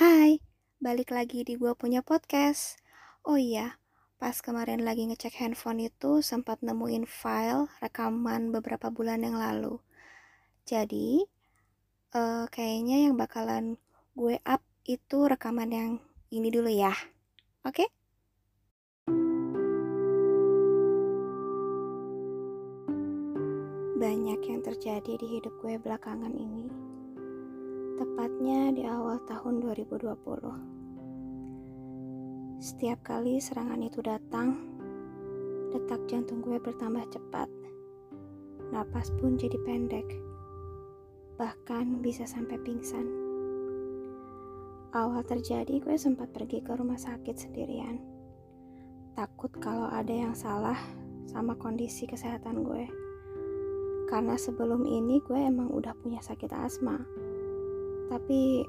Hai, balik lagi di gua punya podcast. Oh iya, pas kemarin lagi ngecek handphone itu sempat nemuin file rekaman beberapa bulan yang lalu. Jadi, uh, kayaknya yang bakalan gue up itu rekaman yang ini dulu ya. Oke? Okay? Banyak yang terjadi di hidup gue belakangan ini tepatnya di awal tahun 2020. Setiap kali serangan itu datang, detak jantung gue bertambah cepat. Napas pun jadi pendek. Bahkan bisa sampai pingsan. Awal terjadi gue sempat pergi ke rumah sakit sendirian. Takut kalau ada yang salah sama kondisi kesehatan gue. Karena sebelum ini gue emang udah punya sakit asma tapi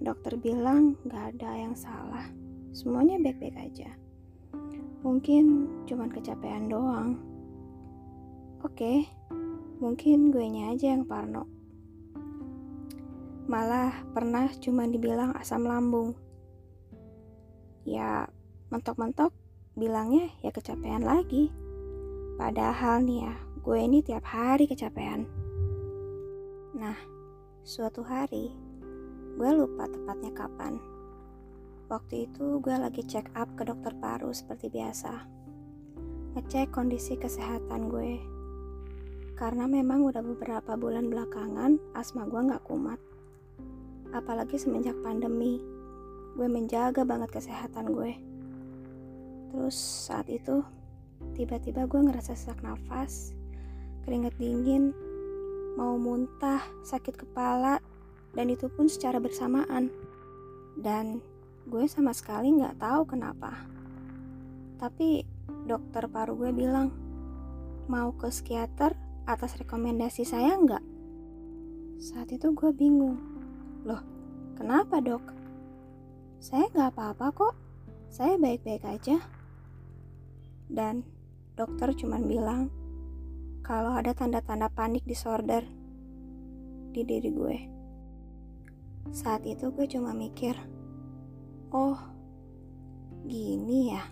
dokter bilang gak ada yang salah. Semuanya baik-baik aja. Mungkin cuman kecapean doang. Oke, mungkin gue nya aja yang parno. Malah pernah cuma dibilang asam lambung. Ya, mentok-mentok bilangnya ya kecapean lagi. Padahal nih ya, gue ini tiap hari kecapean. Nah, suatu hari Gue lupa tepatnya kapan. Waktu itu gue lagi check up ke dokter paru seperti biasa. Ngecek kondisi kesehatan gue. Karena memang udah beberapa bulan belakangan asma gue gak kumat. Apalagi semenjak pandemi, gue menjaga banget kesehatan gue. Terus saat itu, tiba-tiba gue ngerasa sesak nafas, keringet dingin, mau muntah, sakit kepala, dan itu pun secara bersamaan. Dan gue sama sekali nggak tahu kenapa. Tapi dokter paru gue bilang, mau ke psikiater atas rekomendasi saya nggak? Saat itu gue bingung. Loh, kenapa dok? Saya nggak apa-apa kok. Saya baik-baik aja. Dan dokter cuma bilang, kalau ada tanda-tanda panik disorder di diri gue. Saat itu gue cuma mikir, oh gini ya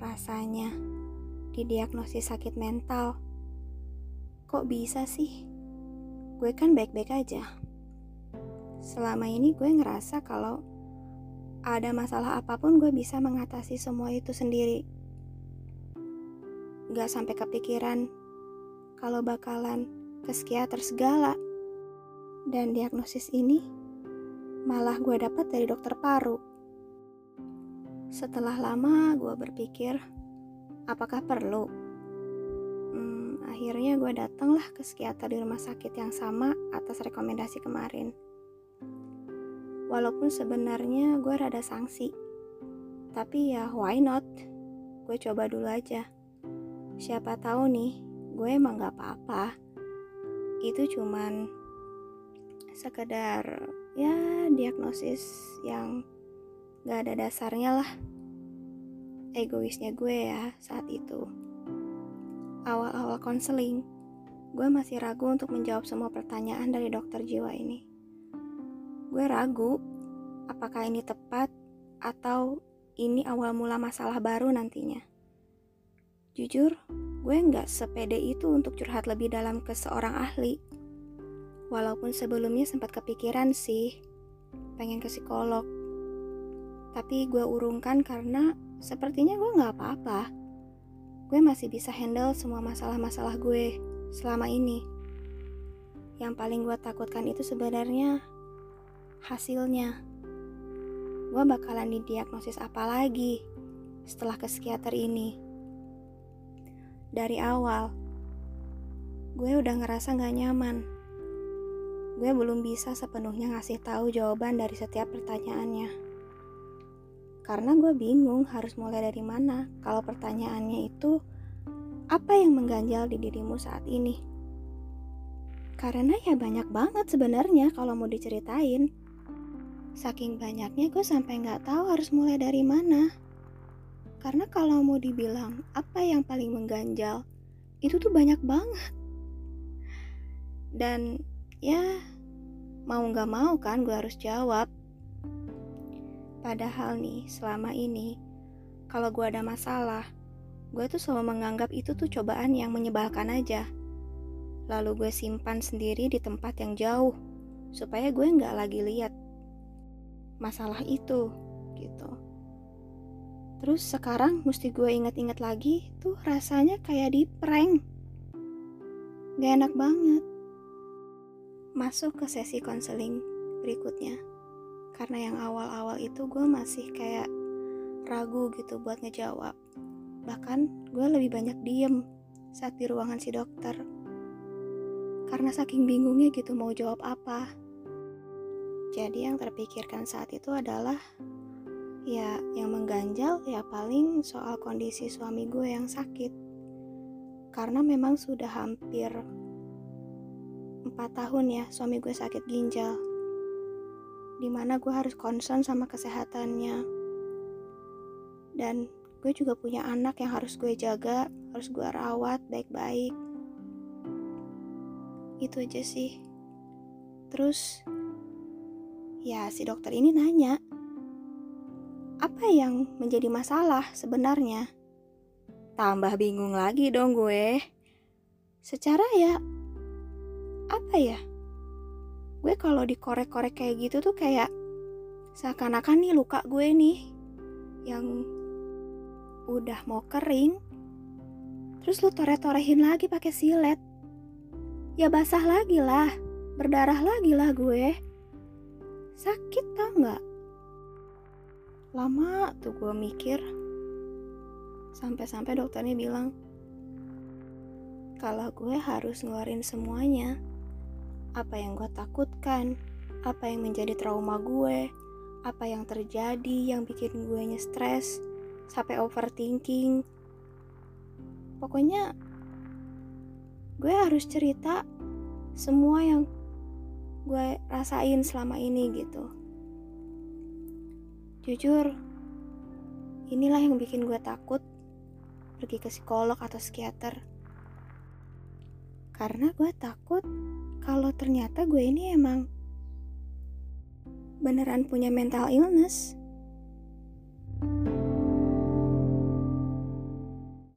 rasanya didiagnosis sakit mental. Kok bisa sih? Gue kan baik-baik aja. Selama ini gue ngerasa kalau ada masalah apa pun gue bisa mengatasi semua itu sendiri. Gak sampai kepikiran kalau bakalan ke psikiater segala. Dan diagnosis ini malah gue dapat dari dokter paru. Setelah lama gue berpikir, apakah perlu? Hmm, akhirnya gue datanglah ke psikiater di rumah sakit yang sama atas rekomendasi kemarin. Walaupun sebenarnya gue rada sanksi, tapi ya why not? Gue coba dulu aja. Siapa tahu nih, gue emang gak apa-apa. Itu cuman sekedar ya diagnosis yang gak ada dasarnya lah. Egoisnya gue ya saat itu. Awal-awal konseling gue masih ragu untuk menjawab semua pertanyaan dari dokter jiwa ini. Gue ragu apakah ini tepat atau ini awal mula masalah baru nantinya. Jujur gue nggak sepede itu untuk curhat lebih dalam ke seorang ahli Walaupun sebelumnya sempat kepikiran sih, pengen ke psikolog. Tapi gue urungkan karena sepertinya gue gak apa-apa. Gue masih bisa handle semua masalah-masalah gue selama ini. Yang paling gue takutkan itu sebenarnya hasilnya. Gue bakalan didiagnosis apa lagi setelah ke psikiater ini. Dari awal, gue udah ngerasa gak nyaman gue belum bisa sepenuhnya ngasih tahu jawaban dari setiap pertanyaannya. Karena gue bingung harus mulai dari mana kalau pertanyaannya itu apa yang mengganjal di dirimu saat ini. Karena ya banyak banget sebenarnya kalau mau diceritain. Saking banyaknya gue sampai nggak tahu harus mulai dari mana. Karena kalau mau dibilang apa yang paling mengganjal, itu tuh banyak banget. Dan ya mau gak mau kan gue harus jawab. Padahal nih, selama ini, kalau gue ada masalah, gue tuh selalu menganggap itu tuh cobaan yang menyebalkan aja. Lalu gue simpan sendiri di tempat yang jauh, supaya gue nggak lagi lihat masalah itu, gitu. Terus sekarang mesti gue inget-inget lagi, tuh rasanya kayak di prank. Gak enak banget. Masuk ke sesi konseling berikutnya. Karena yang awal-awal itu gue masih kayak ragu gitu buat ngejawab. Bahkan gue lebih banyak diem saat di ruangan si dokter. Karena saking bingungnya gitu mau jawab apa. Jadi yang terpikirkan saat itu adalah ya yang mengganjal ya paling soal kondisi suami gue yang sakit karena memang sudah hampir empat tahun ya suami gue sakit ginjal di mana gue harus concern sama kesehatannya dan gue juga punya anak yang harus gue jaga harus gue rawat baik-baik itu aja sih terus ya si dokter ini nanya apa yang menjadi masalah sebenarnya? Tambah bingung lagi dong gue. Secara ya, apa ya? Gue kalau dikorek-korek kayak gitu tuh kayak seakan-akan nih luka gue nih yang udah mau kering, terus lu tore-torehin lagi pakai silet. Ya basah lagi lah, berdarah lagi lah gue. Sakit tau nggak? Lama tuh gue mikir. Sampai-sampai dokternya bilang, kalau gue harus ngeluarin semuanya, apa yang gue takutkan, apa yang menjadi trauma gue, apa yang terjadi yang bikin gue stres, sampai overthinking. Pokoknya gue harus cerita semua yang gue rasain selama ini gitu. Jujur, inilah yang bikin gue takut pergi ke psikolog atau psikiater. Karena gue takut kalau ternyata gue ini emang beneran punya mental illness.